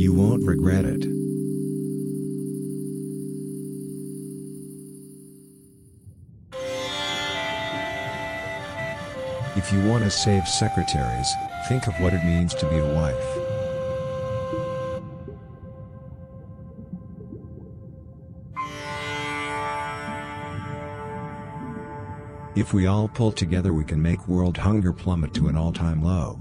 You won't regret it. If you want to save secretaries, think of what it means to be a wife. If we all pull together we can make world hunger plummet to an all-time low.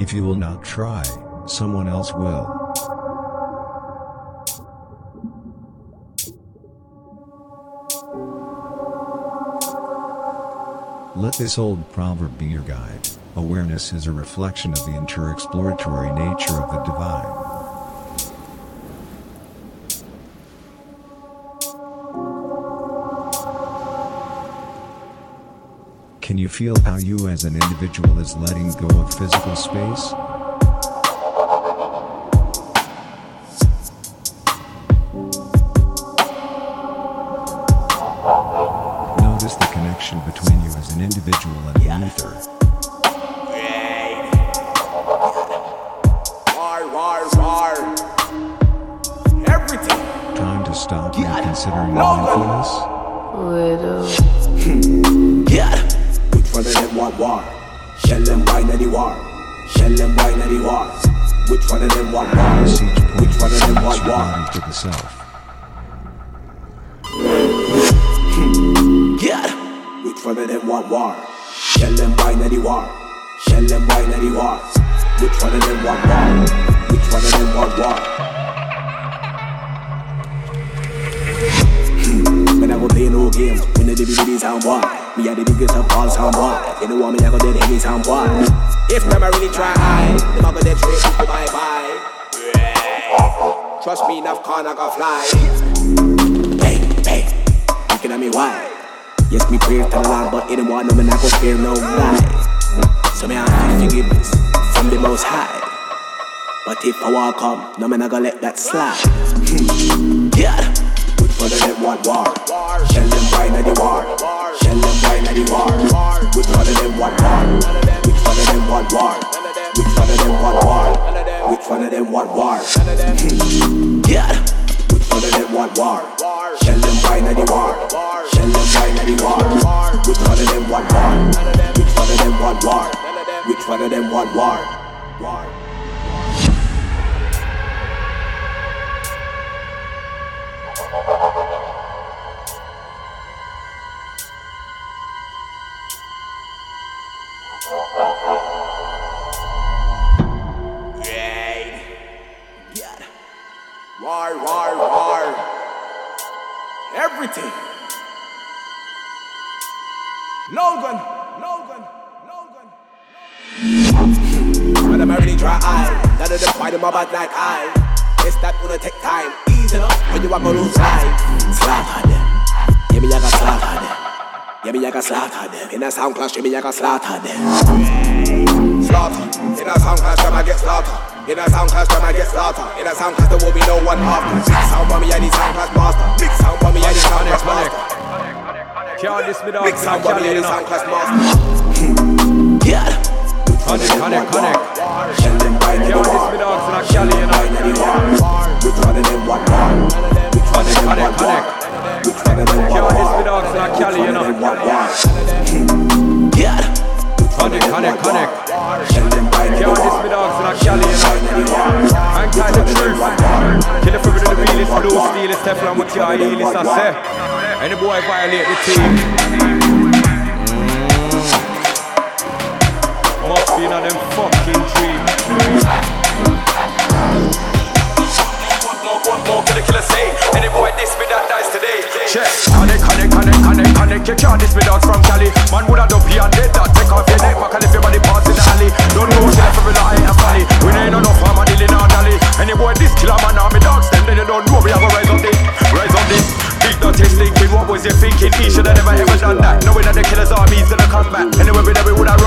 If you will not try, someone else will. Let this old proverb be your guide. Awareness is a reflection of the inter-exploratory nature of the divine. Can you feel how you as an individual is letting go of physical space? I walk come, no me not gonna let that slide. Hmm. Yeah. Which one of them want war? Shell them wine at the war. Shell them wine at the war. Which one of them want war? Which one of them want war? Which one of them want war? Which one of them want war? Hmm. Yeah. Which one of them want war? Shell them wine at the war. Shell them wine at the war. Which one of them want war? Which one of them want war? Which one of them want war? War. Of them fight them about like I. It's that gonna take time. Easy enough when you are gonna lose life. Slaughter them. Yeah, me I got slaughter them. Yeah, me I got slaughter them. In a sound clash, yeah, me I got slaughter them. Slaughter. In a sound clash, I get slaughter. In a sound clash, them I get slaughter. In a sound clash, there will be no one after. Big sound for me, I need sound clash master. Big sound for me, I need sound clash master. Can't this me dog, Big sound for me, I need sound clash master. Yeah. Connect, connect, connect. Shell them wine Can't this me dog, so not Cali, you know. Of them want war? Which of them want war? Which one of them want war? Can't. Hang tight the truth. Kill it for the realest, blue steel, Teflon with your heel, it's a say. Any boy violate the team. In a them fucking dreams. More, can the killer say? Any boy diss me that dies today. Check. Connect, connect, connect, connect, connect. You can't diss me dogs from Cali. Man would have done be and dead that. Take off your neck, back and if your body parts in the alley. Don't till I feel like I ain't a funny. We ain't enough, I'm a dealing on dolly. Any boy this killer man, I'm me dogs. Them then they don't know we have a rise on this, rise on this. Big dirty stinking, what was you thinking? He should have never ever done that. Knowing that the killer's army's gonna come back. Anyway, we never would have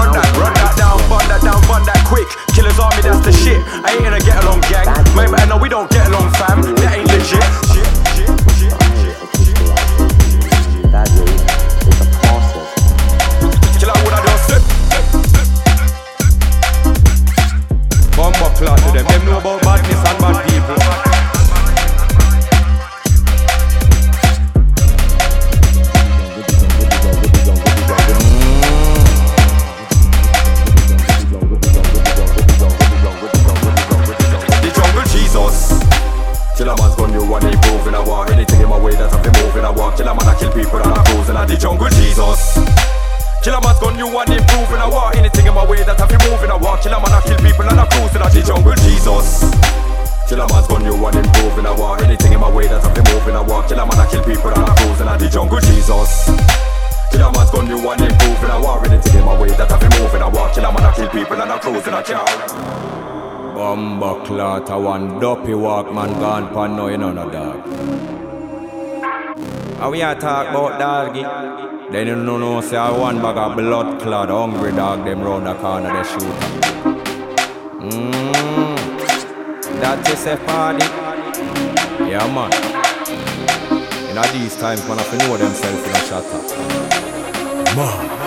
say I one bag of blood clot hungry dog them round the corner they shoot. Mmm, that is a party. Yeah man. In these times man have to know themselves in a shot up. Man.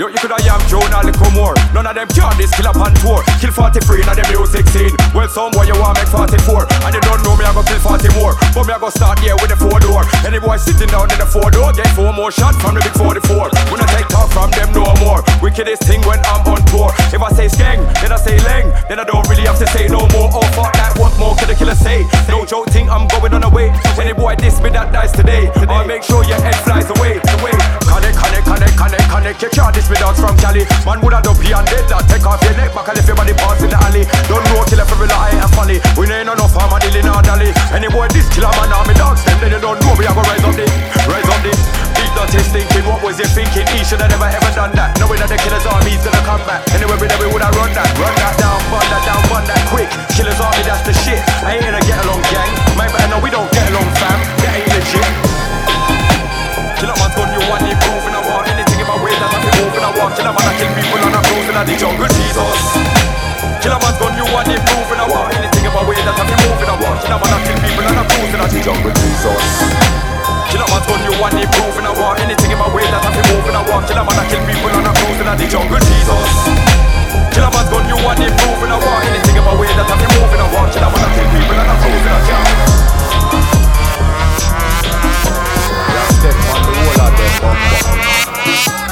Yo, you coulda yam Joan a little more. None of them can this kill up on tour. Kill 43 in the music scene. Well, some boy you want make 44, and you don't know me I go kill 40 more. But me I go start here with the four door. Any boy sitting down in the four door get four more shots from the big 44. We not take talk from them no more. Wickedest thing when I'm on tour. If I say skeng, then I say leng, then I don't really have to say no more. Oh fuck that, what more could the killer say? No joke thing, I'm going on the way. Any boy diss me that dies today. I'll make sure your head flies away. away. Connect, connect, connect, connect, connect. You can't diss dogs from Cali. Man would have done and dead that. Take off your neck back and if your body parts in the alley. Don't know till if rely and folly. We ain't enough harm and dealing or dolly. Any boy this killer man army dogs, them then you don't know we are gonna rise up this, rise up this. Big dirty thinking, what was you thinking? He should have never ever done that. Knowing that the killer's army's gonna come back. Anyway, we never would have run that, run that down, burn that down, burn that quick. Killer's army, that's the shit. I ain't gonna get along, gang. Man, better know we don't get along, fam. That ain't legit. Killer man's gun, want improving, I want anything in my way that I feel moving, I want. Killer man, I kill people and I cruise in the jungle, Jesus. Killer man's gun, you want improving, I want anything in my way that I feel moving, I want. Killer man, I kill people and I cruise in the jungle, Jesus. Killer man's gun, you want improving, I want anything in my way that I feel moving, I want. Killer man, I kill people and I cruise in the jungle, Jesus. Killer man's gun, you want improving, I want anything in my way that I feel moving, I want. Killer man, I kill people and I cruise in the jungle. Wall of them bumper.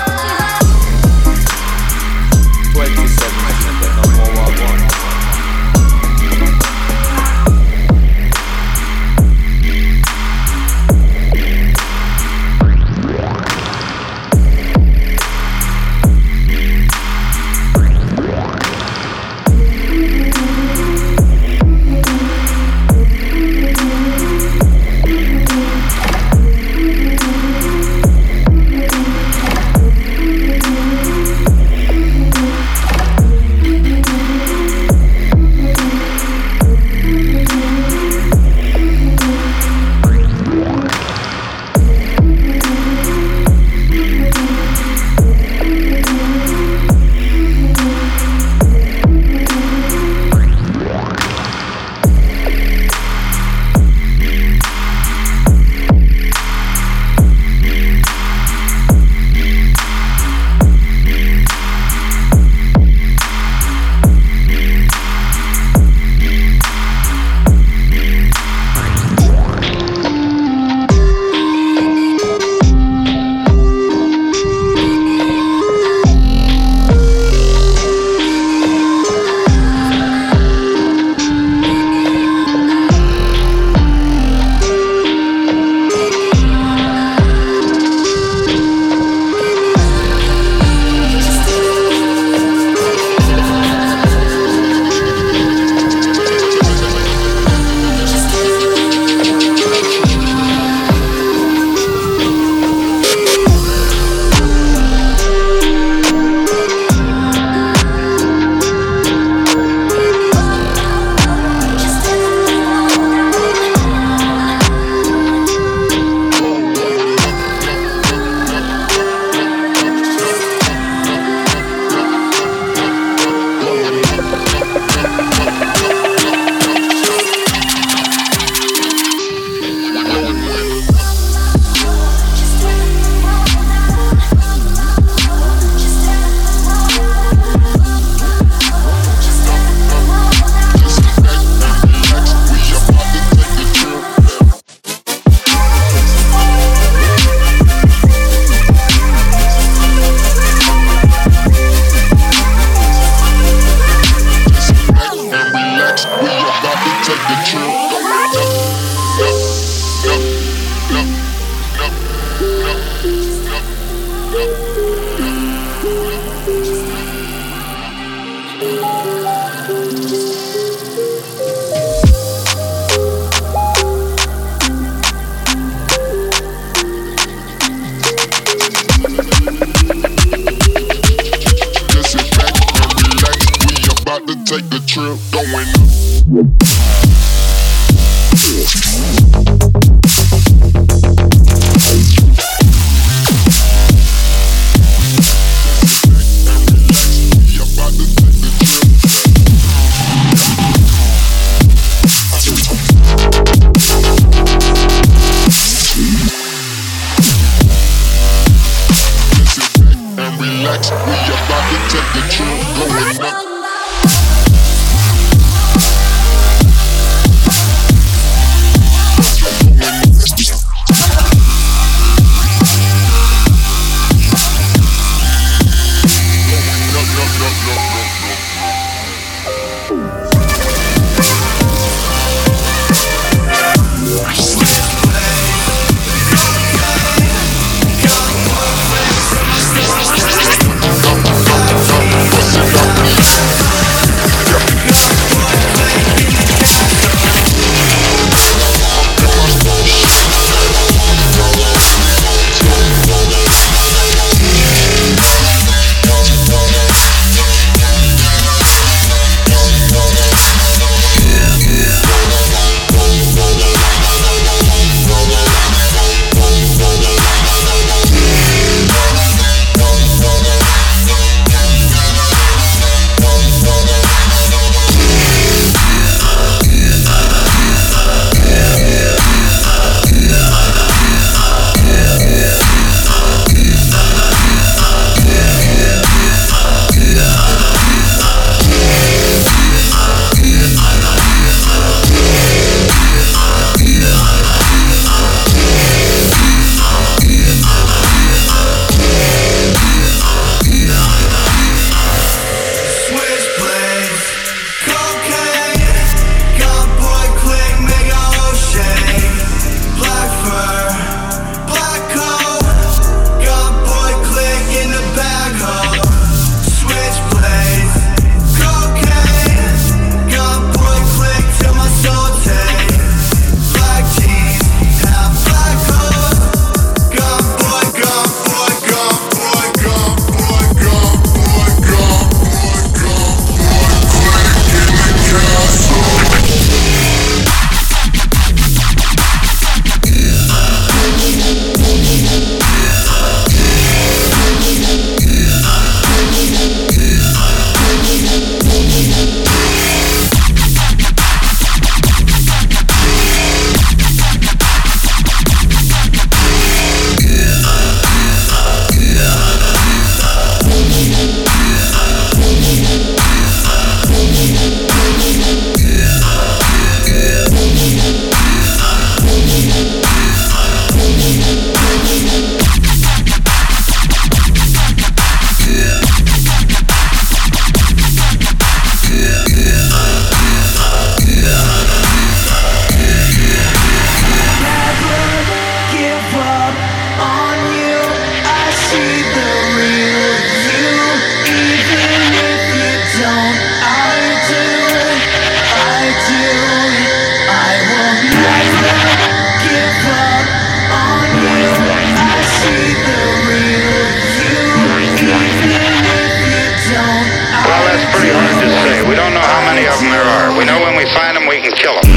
very hard to say. We don't know how many of them there are. We know when we find them, we can kill them.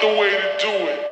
the way to do it.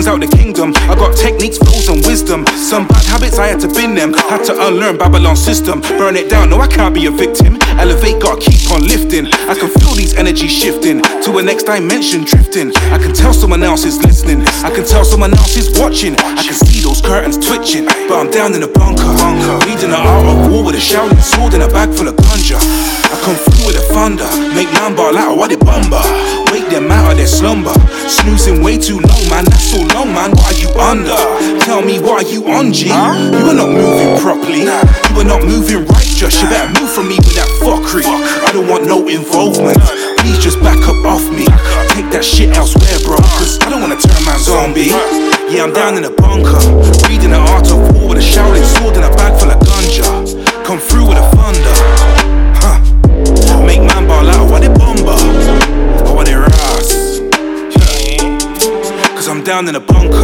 Ones out the kingdom. I got techniques, flows, and wisdom. Some bad habits, I had to bin them. Had to unlearn Babylon's system. Burn it down, no, I can't be a victim. Elevate, gotta keep on lifting. I can feel these energies next dimension drifting. I can tell someone else is listening. I can tell someone else is watching. I can see those curtains twitching. But I'm down in the bunker. bunker. Reading the art of war with a shouting sword and a bag full of ganja. I come through with a thunder, make man ball out, what it bumba. Wake them out of their slumber. Snoozing way too long, man, that's so long, man. What are you under? Tell me, are you on, G? You are not moving properly. You are not moving right, just. You better move from me with that fuckery. I don't want no involvement. Please just back up off me. Take that shit elsewhere, bro. Cause I don't wanna turn my zombie. Yeah, I'm down in a bunker. Reading the art of war with a shouting sword and a bag full of ganja. Come through with a thunder. Huh. Make man ball out, what it bomber? Or it ras? Cause I'm down in a bunker.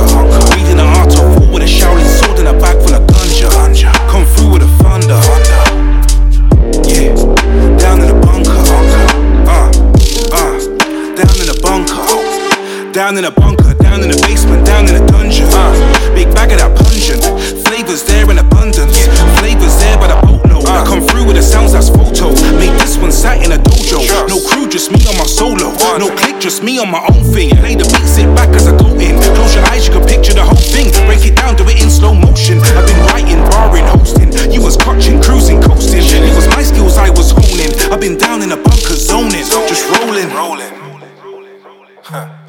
Sat in a dojo. No crew, just me on my solo. No click, just me on my own thing. Play the beat, sit back as I go in. Close your eyes, you can picture the whole thing. Break it down, do it in slow motion. I've been writing, barring, hosting. You was clutching, cruising, coasting. It was my skills I was honing. I've been down in the bunker zoning, just rolling. Rolling.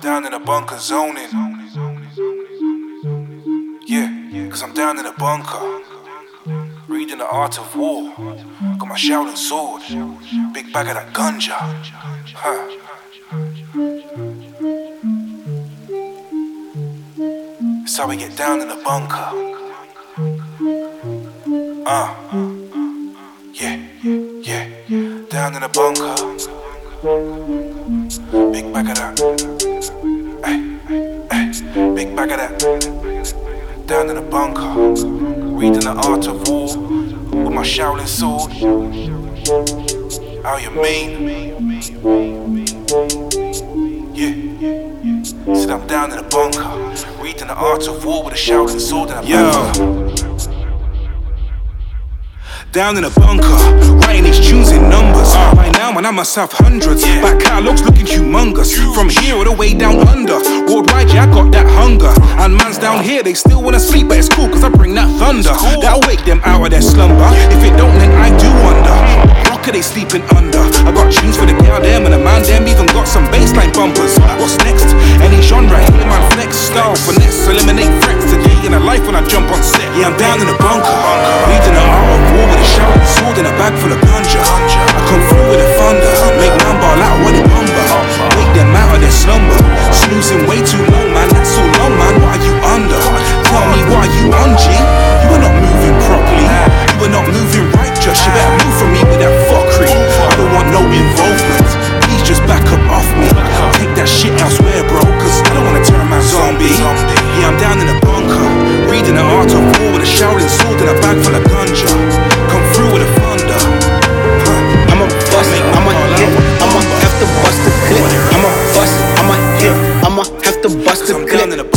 Down in the bunker zoning. Yeah, cause I'm down in the bunker. Reading the art of war. My shouting sword. Big bag of that ganja. Huh. That's how we get down in the bunker. Uh. Yeah, yeah. Down in the bunker. Big bag of that. Big bag of that. Down in the bunker. Reading the art of war. With my shouting sword. How you mean? Yeah. Said I'm down in the bunker. Reading the art of war with a shouting sword and a yeah. Down in a bunker, writing these tunes in numbers. By now, man, I must have hundreds. Back catalogs looking humongous. From here all the way down under. Worldwide, yeah, I got that hunger. And man's down here, they still wanna sleep, but it's cool, cause I bring that thunder. That'll wake them out of their slumber. If it don't, then I do wonder. What are they sleeping under? I got tunes for the girl, them, and the man, them, even got some bassline bumpers. What's next? Any genre, hear man flex, style, finesse, eliminate threats today in a life when I jump on set. Yeah, I'm down in the bunker, reading the art of war with a Sword in a bag full of ganja. I come through with the thunder. Make man ball out what it bumper. Wake them out of their slumber. Snoozing way too long, man. That's so long, man. What are you under? Tell me, what are you on, G? You are not moving properly. You are not moving right, Josh. You better move from me with that fuckery. I don't want no involvement. Please just back up off me. Take that shit elsewhere, bro. Cause I don't wanna turn my zombie. Yeah, I'm down in a bunker. Reading the art of war with a shouting sword in a bag full of ganja. I'ma hit, I'ma have to bust a clip. I'ma bust, I'ma hit, I'ma have to bust a clip.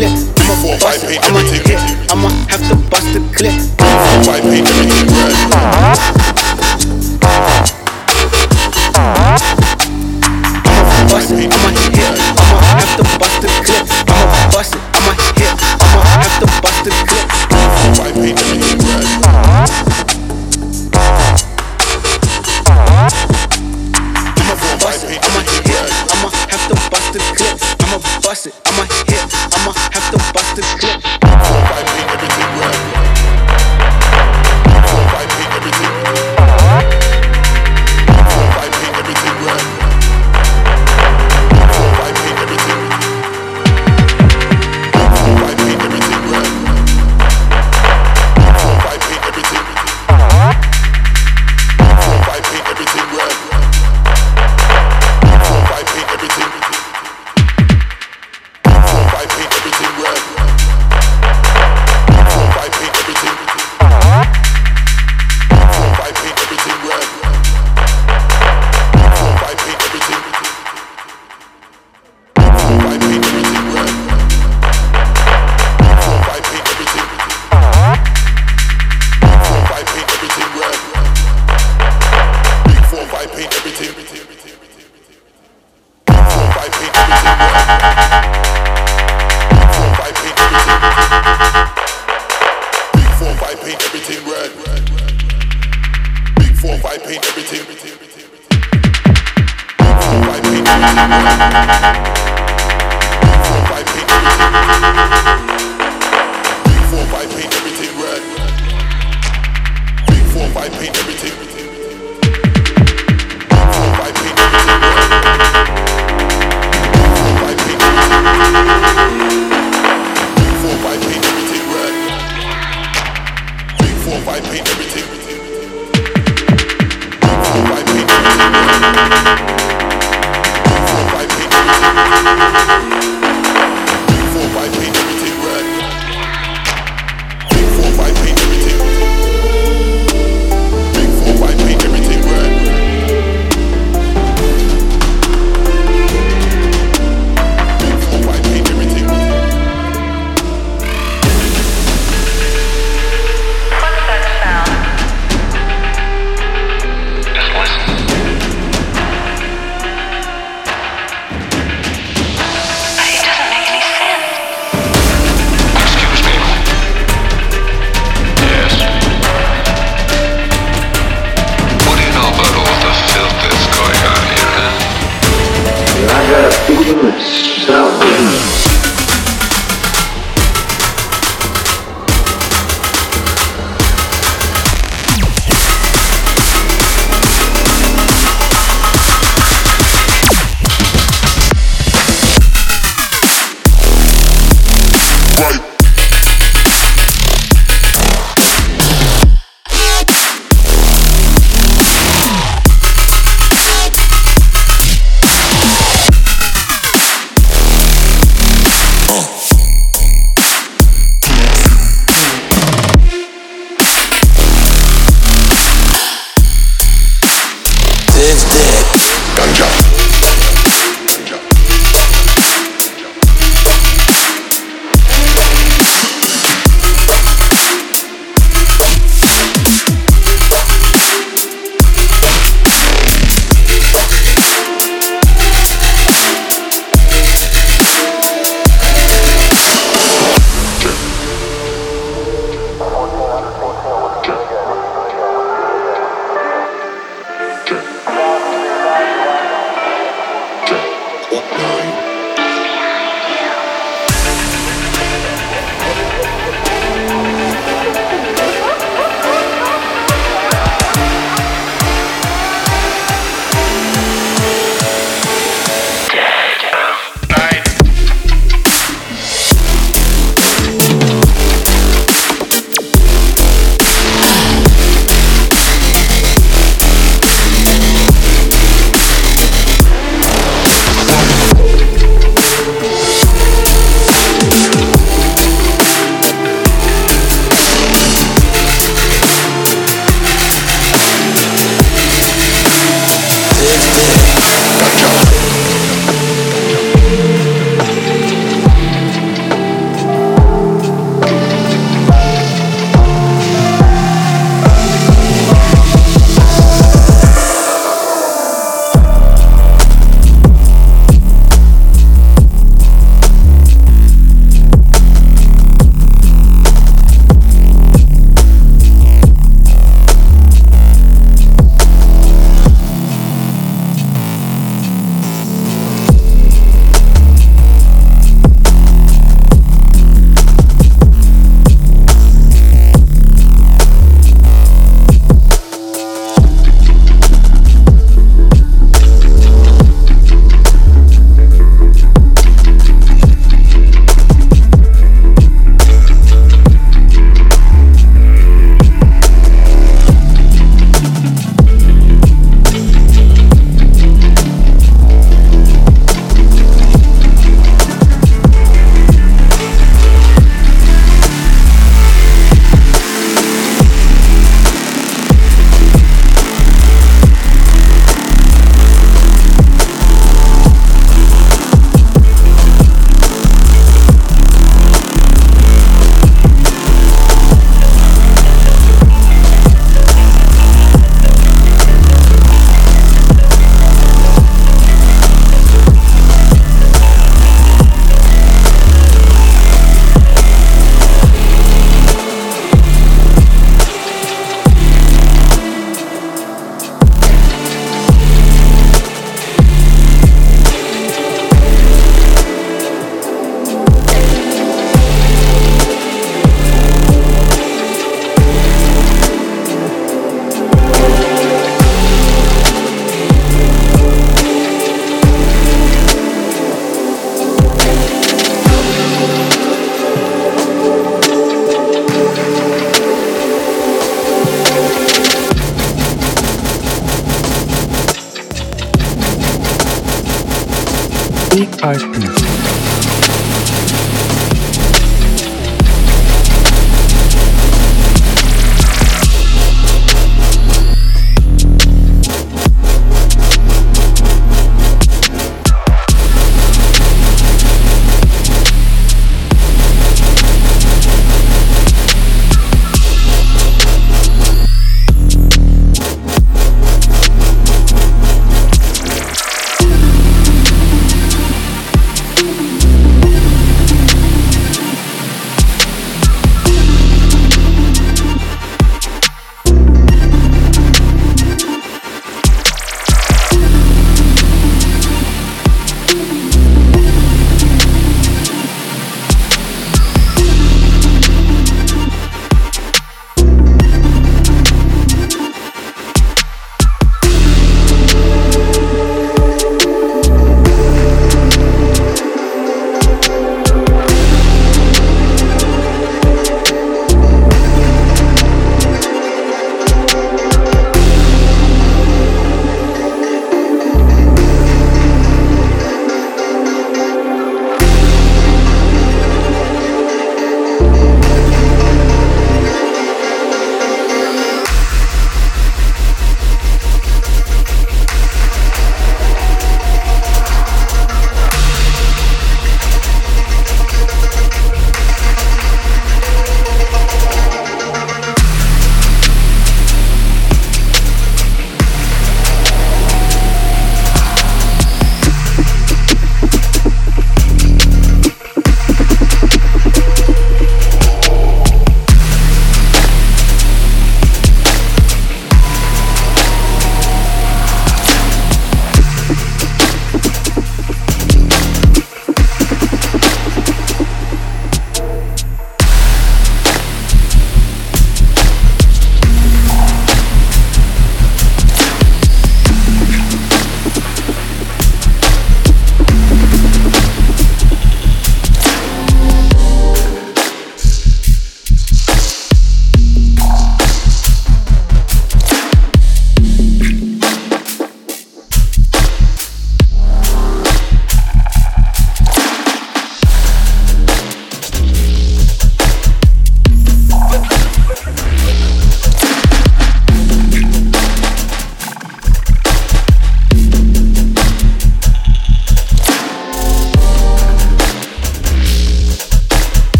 clip. I'ma bust it. I'ma hit. I'ma have to bust the clip.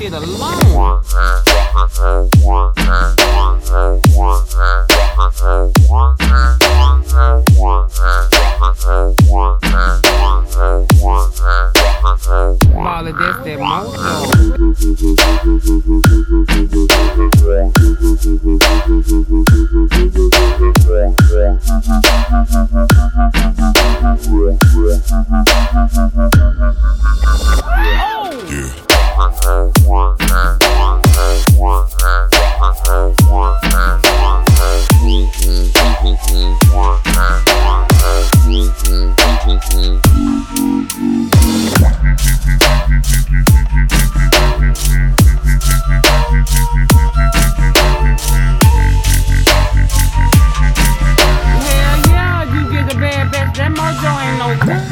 Leave that shit ain't no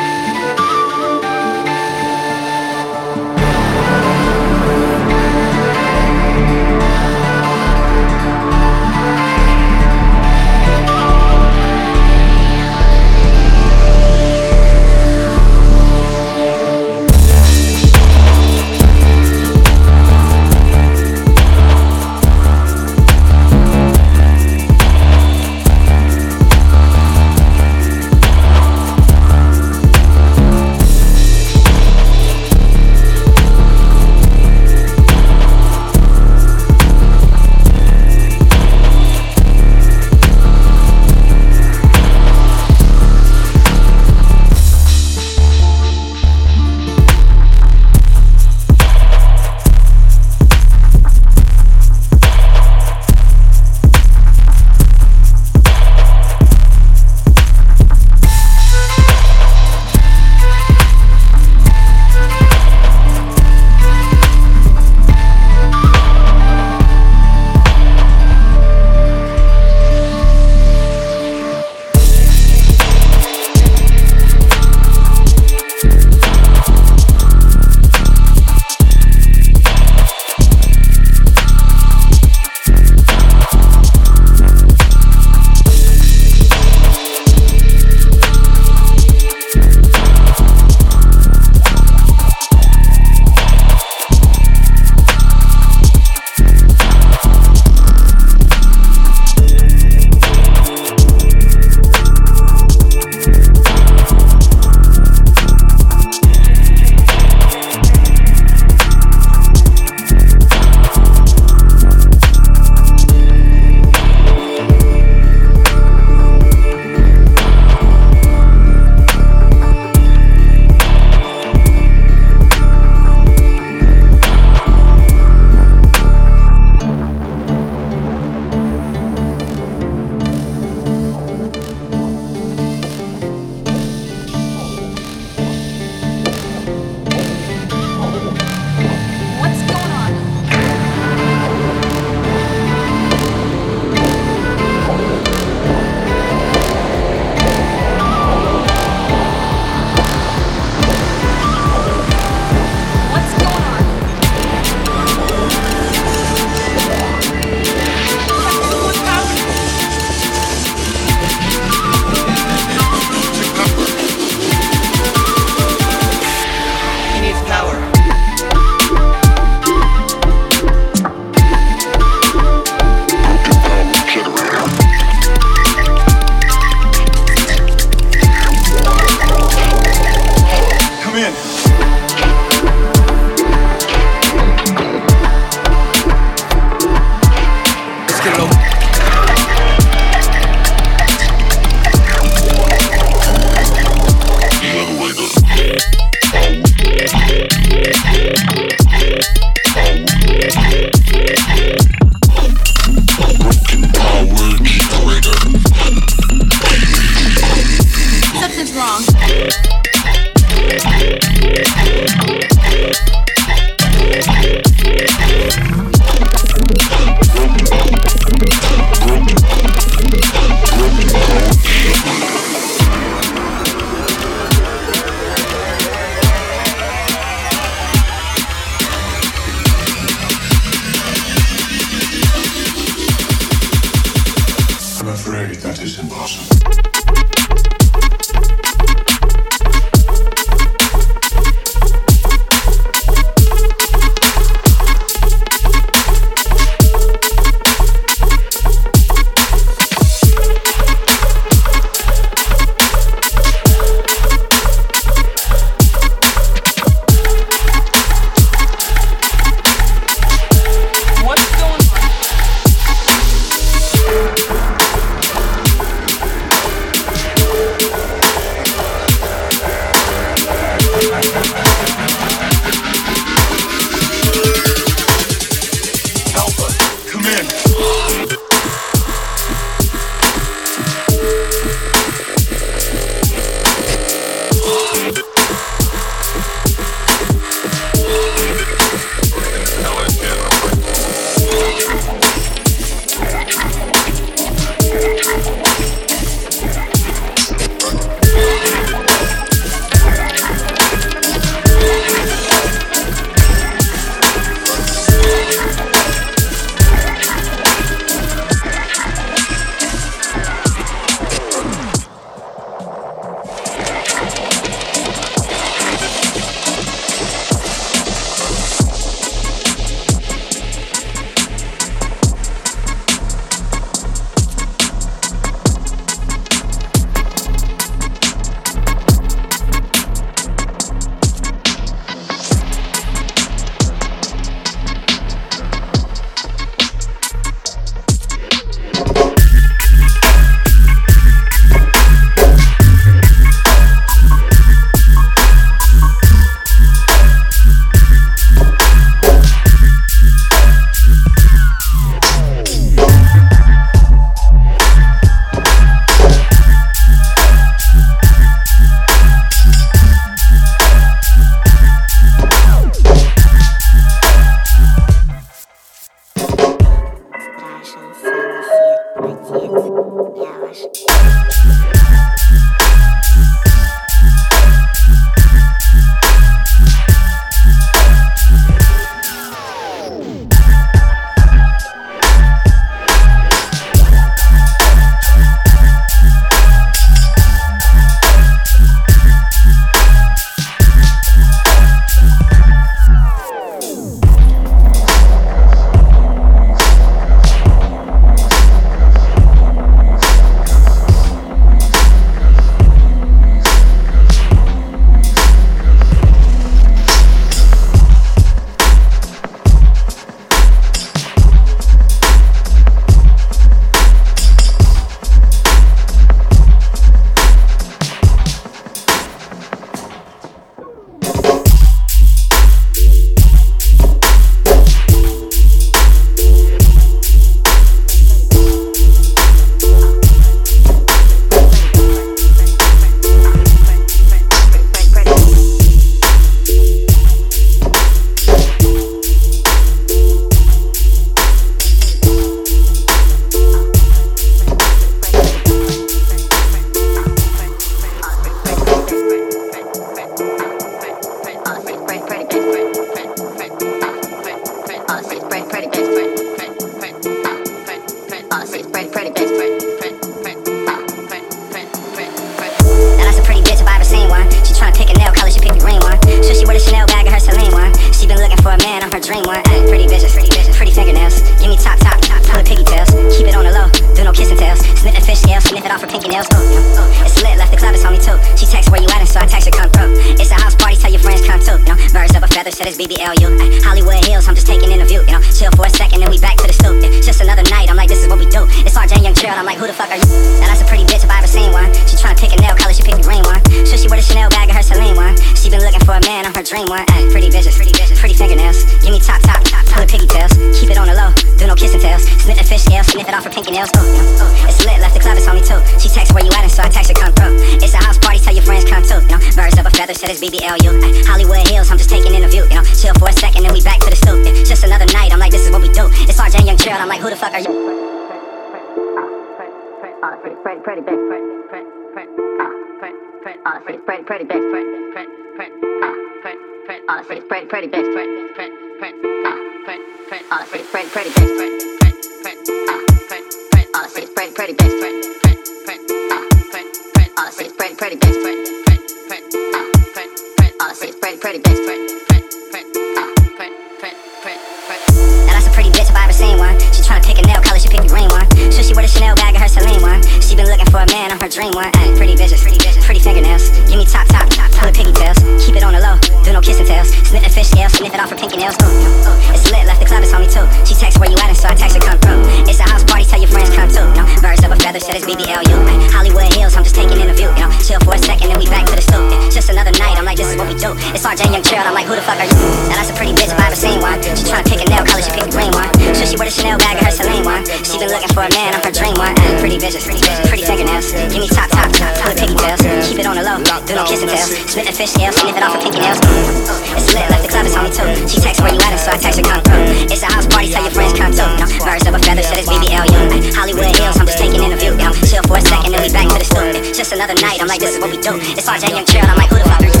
Now that's a pretty bitch if I ever seen one. She tryna pick a nail color, she picked the green one. She wear the Chanel bag or her Celine one? She been looking for a man on her dream one. Ay, pretty bitches, pretty bitches, pretty fingernails. Give me top, top, top, full of piggy tails. Keep it on the low, do no kissing tails. Sniff the fish scale, sniff it off her pinky nails. Ooh, ooh. It's lit, left the club, it's on me too. She text where you at, and so I text her come through. It's a house party, tell your friends come too. No birds of a feather, said it's BBLU. Ay, Hollywood Hills, I'm just taking in a view. You know, chill for a second, then we back to the stoop. Just another night, I'm like, this is what we do. It's RJ Young Trail, I'm like, who the fuck are you? Now that's a pretty bitch if I ever seen one. She tryna pick a nail color, she picked the green one. Should she wear the Chanel bag or her Celine one? She been looking for a man on her dream one. Ay, pretty bitches, pretty bitches, pretty fingernails. Give me top, top, top, full of piggy tails. Keep it on the low, do no kissing tails. Spit the fish scale, sniff it off her pinky nails. Uh, it's lit, left the club, it's on me too. She text where you at, so I text her come through. It's a house party, tell your friends come too. No birds of a feather, said it's BBLU. Ay, Hollywood Hills, I'm just taking in a view. You chill for a second, then we back to the stoop. Just another night, I'm like, this is what we do. It's RJ Young Trail, I'm like, who the fuck are you?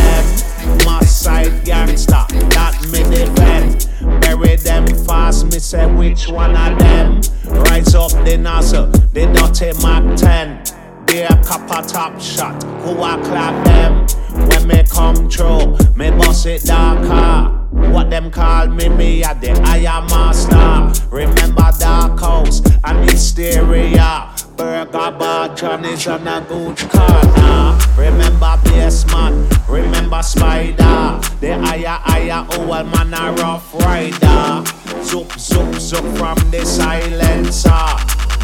My side gangsta, that me defend. Bury them fast, me say which one of them. Rise up the nozzle, the dirty Mac 10. Be a copper top shot, who I clap them. When me come through, me bust it darker. What them call me, me a the Iron Master. Remember Dark House and Hysteria. Burger bar, Johnny's on a good corner. Remember Bassman, remember Spider. The higher, higher, old man a rough rider. Zoop, zoop, zoop from the silencer.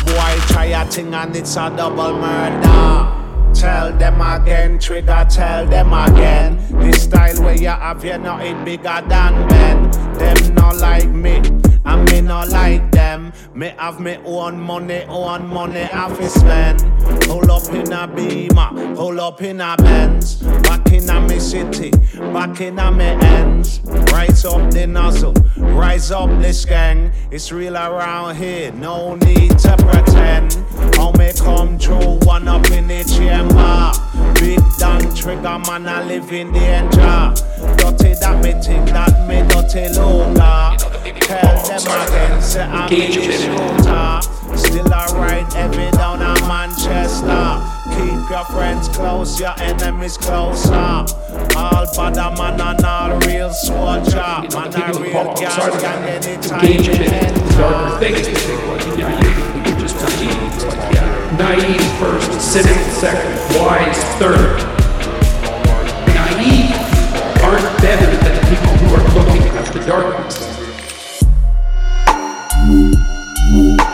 Boy, try a thing and it's a double murder. Tell them again, trigger, tell them again. This style where you have, you know it bigger than men. Them not like me, and me not like them. Me have me own money, own money I fi spend. Hold up in a beamer, hold up in a Benz. Back in a me city, back in a me ends. Rise up the nozzle, rise up this gang. It's real around here, no need to pretend. How me come true, one up in the chamber. Big down trigger man, I live in danger. Dirty that me think that me dirty longer. Tell them again, say I'm a shooter. Still alright, every down in Manchester. Keep your friends close, your enemies closer. All but bad man and all real soldier. Man a real gang, gang anytime it. enter. Things to think like, yeah, you, you just naive. Like, yeah, naive first, cynical second, wise third. Naive aren't better than the people who are looking at the darkness. Drop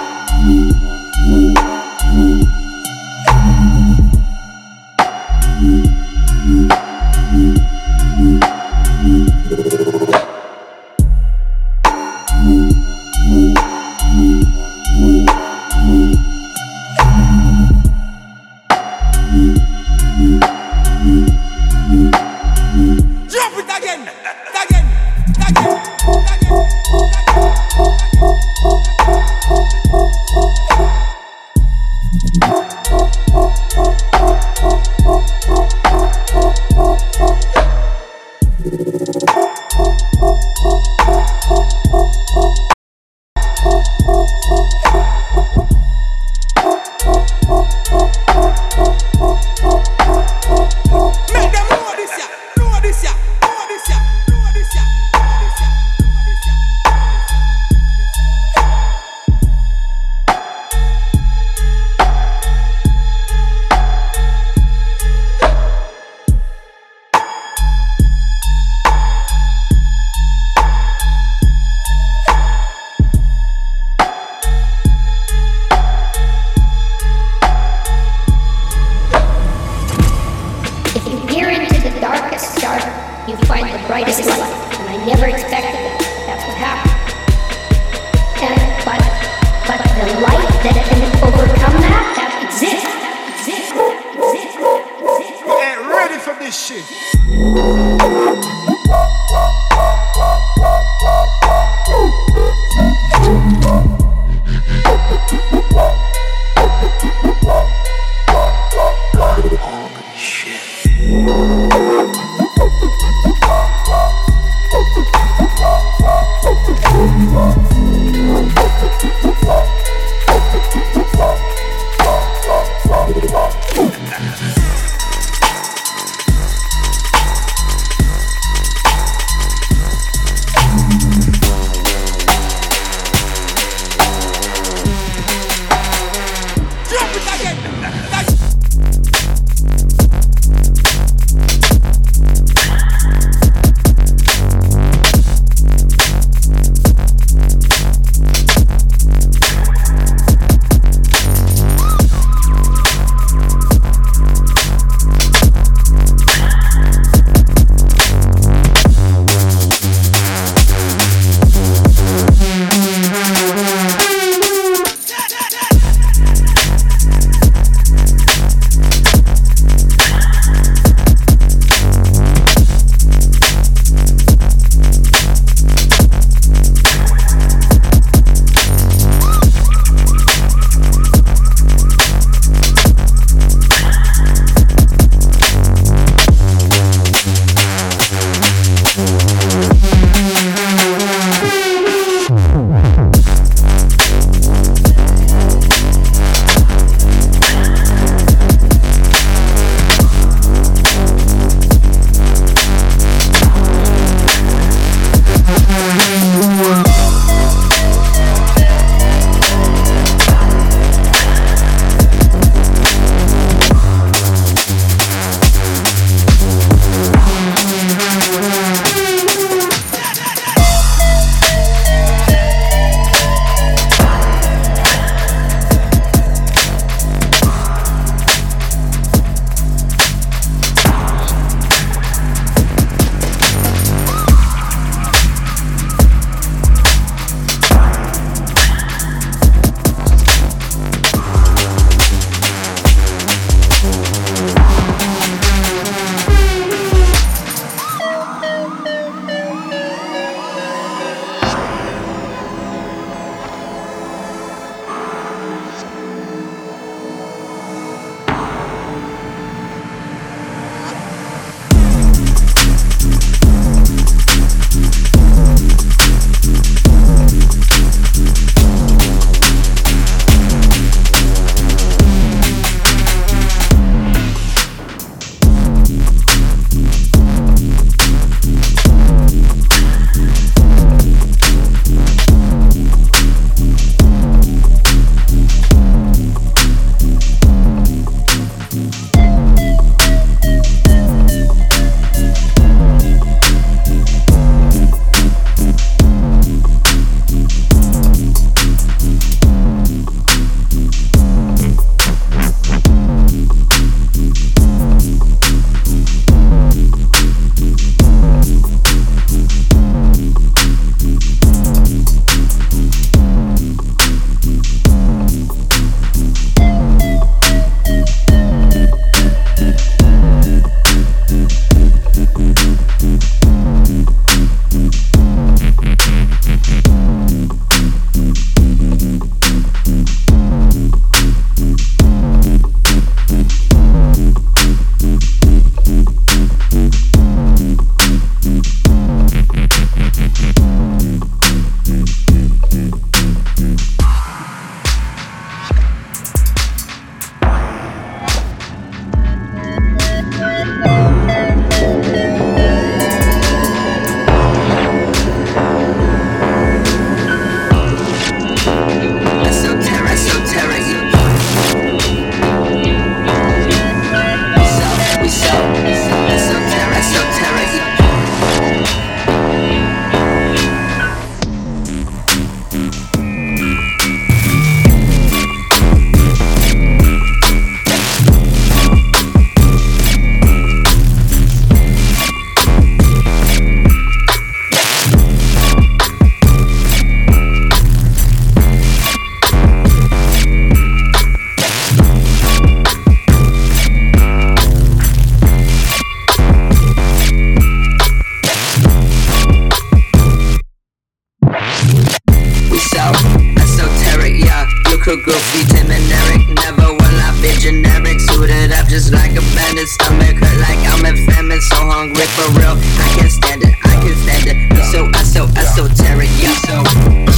seminary. Never will I be generic. Suited up just like a bandit. Stomach hurt like I'm in famine. So hungry for real. I can't stand it. I can't stand it. It's so, so esoteric. Yeah, so.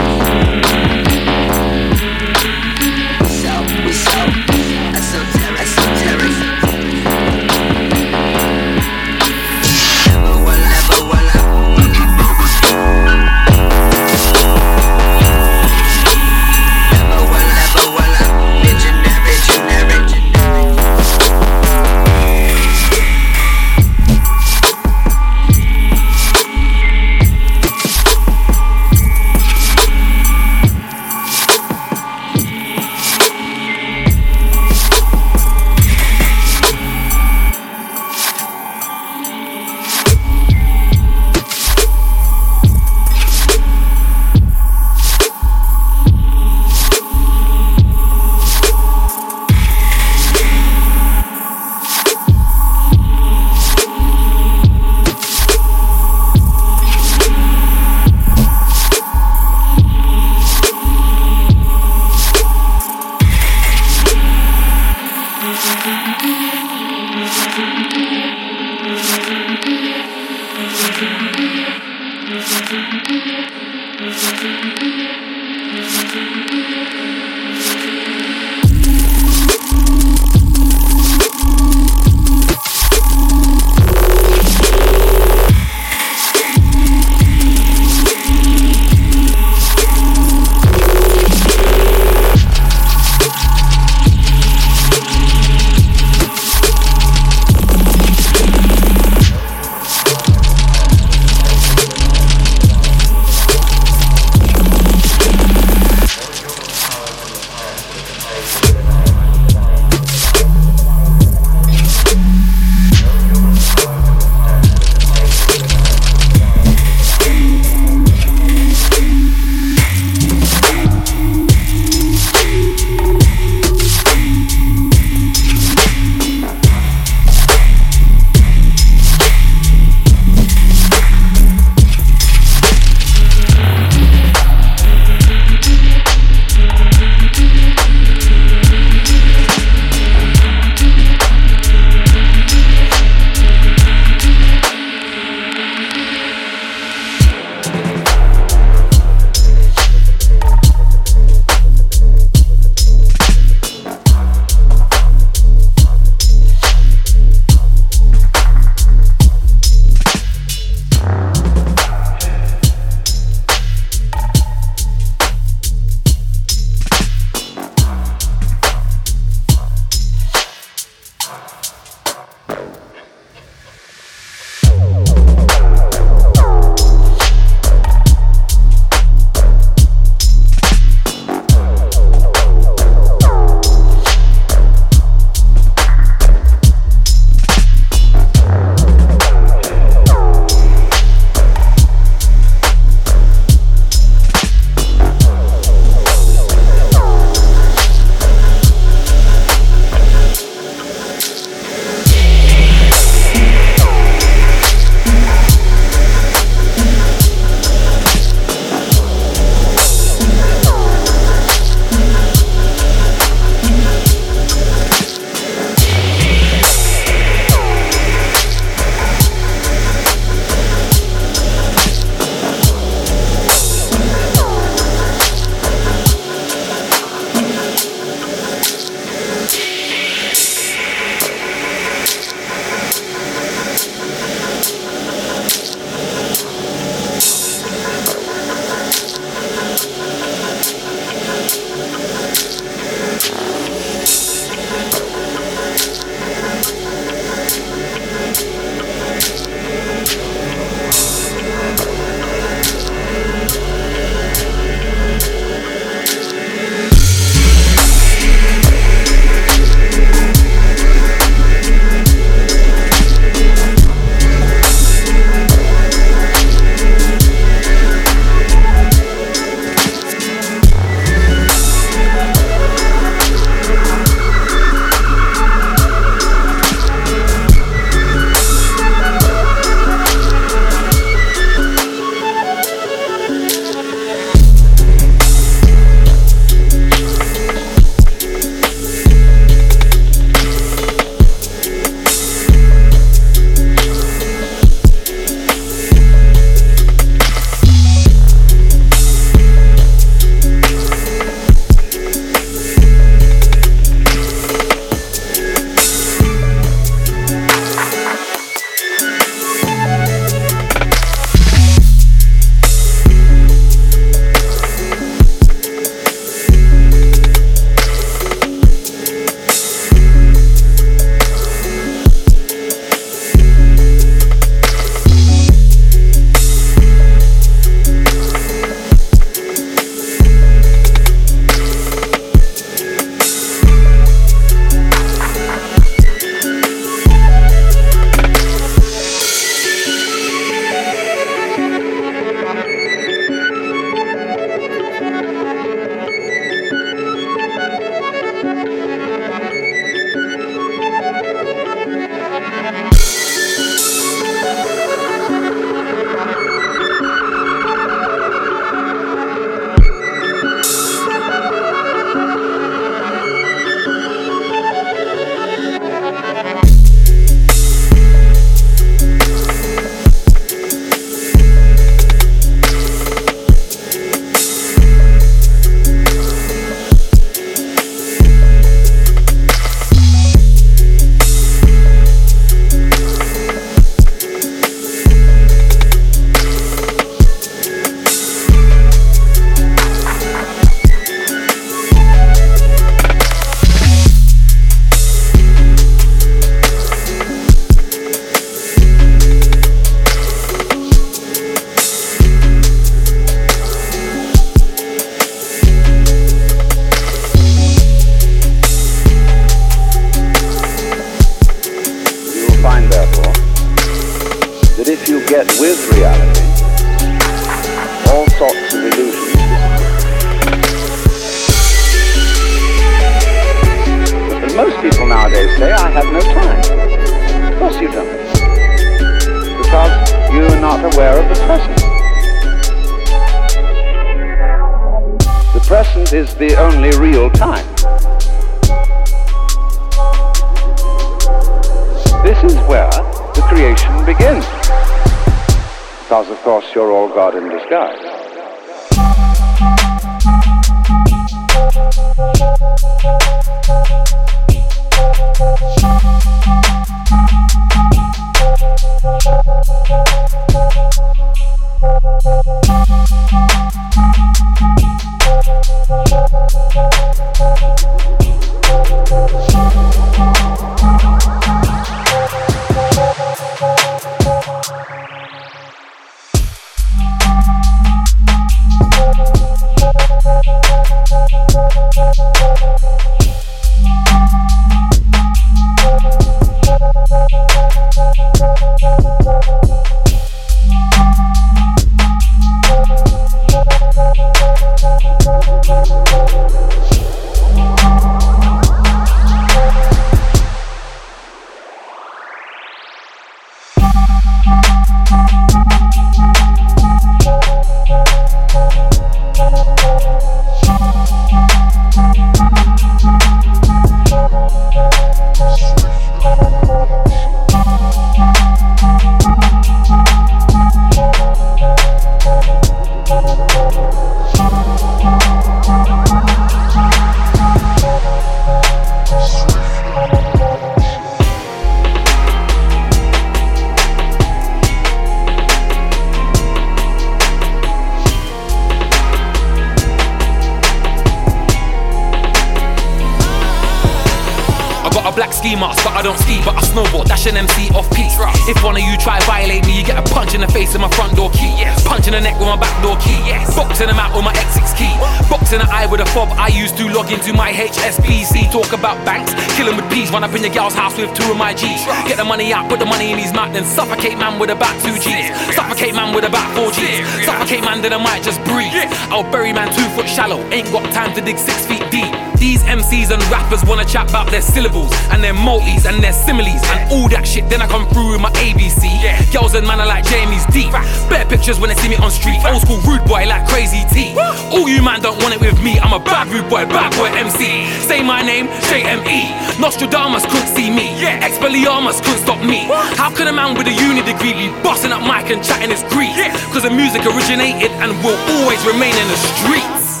With my G's. Get the money out, put the money in his mouth, then suffocate man with about two G's. Suffocate man with about four G's. Suffocate man, then I might just breathe. I'll bury man two foot shallow, ain't got time to dig six feet deep. These MCs and rappers wanna chat about their syllables and their multis and their similes and all that shit. Then I come through with my ABC. Girls and man are like Jamie's deep. Better pictures when they see me on street. Old school rude boy like crazy T. All you man don't want it with me. I'm a bad rude boy, bad boy MC. Say my name, JME. Nostradamus couldn't see me. Yeah. Expelliarmus couldn't stop me. How could a man with a uni degree be bossing up mic and chatting his grief? Cause the music originated and will always remain in the streets.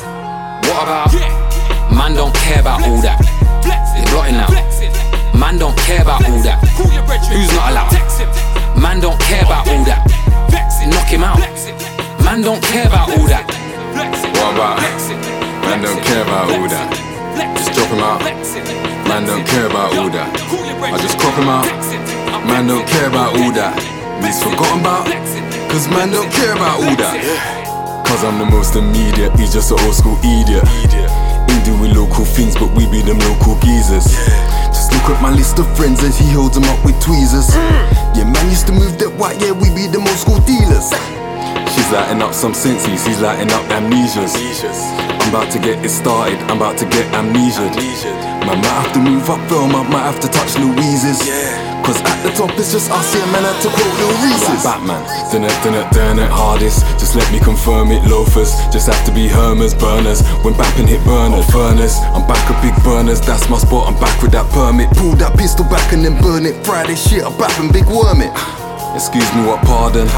What about? Man don't care about all that. It's blotting now. Man don't care about all that. Who's not allowed? Man don't care about all that. Knock him out. Man don't care about all that. What about? Man don't care about all that. Just drop him out. Man don't care about all that. I just crop him out. Man don't care about all that. He's forgotten about. Cause man don't care about all that. Cause I'm the most immediate, he's just an old school idiot. We doing local things, but we be them local geezers. Just look at my list of friends as he holds them up with tweezers. Yeah, man used to move that white, yeah, we be them old school dealers. She's lighting up some senses, he's lighting up amnesias. I'm about to get it started, I'm about to get amnesia. Man, might have to move up film, I might have to touch Louise's. Yeah. Cause at the top it's just us here, man, I had to quote Lil Reese's. Like Batman, dun it, dun it, dun it, hardest. Just let me confirm it, loafers. Just have to be Hermès, burners. When bapping hit burner, furnace. I'm back at big burners, that's my spot, I'm back with that permit. Pull that pistol back and then burn it. Friday shit, I'm bapping big worm it. Excuse me, what pardon?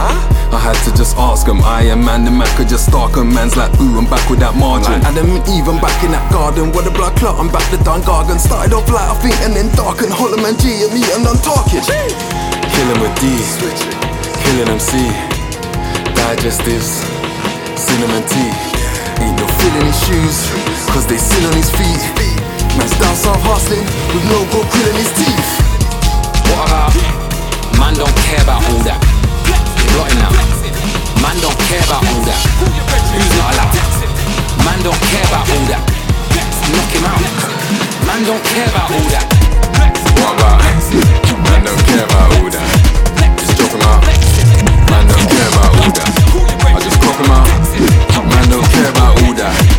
I had to just ask him. I am man, the man could just stalk him. Man's like, ooh, I'm back with that margin. Adam and Eve, I'm back in that garden. With the blood clot, I'm back to Don Gargan. Started off light, I think, and then darken. Hollow man G and me, and I'm talking. Killing with D, killing MC. Digestives, cinnamon tea. Ain't no feeling his shoes, cause they sit on his feet. Man's down south hustling, with no gold krill in his teeth. What about? Man don't care about all that. Blotting now. Man don't care about all that. Who's not allowed? Man don't care about all that. Knock him out. Man don't care about all that. What about? Man don't care about all that. Just drop him out. Man don't care about all that. I just crop him out. Man don't care about all that.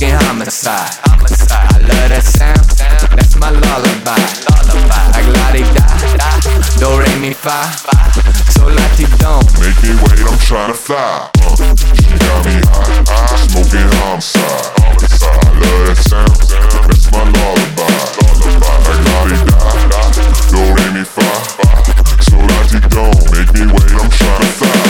Smoking homicide. I love that sound, that's my lullaby. Like la di da, do re mi fa, so latino. Make me wait, I'm trying to fly. Uh, she got me high, high, smoking homicide. I love that sound, that's my lullaby. Like la di da, do re mi fa, so latino. Make me wait, I'm trying to fly.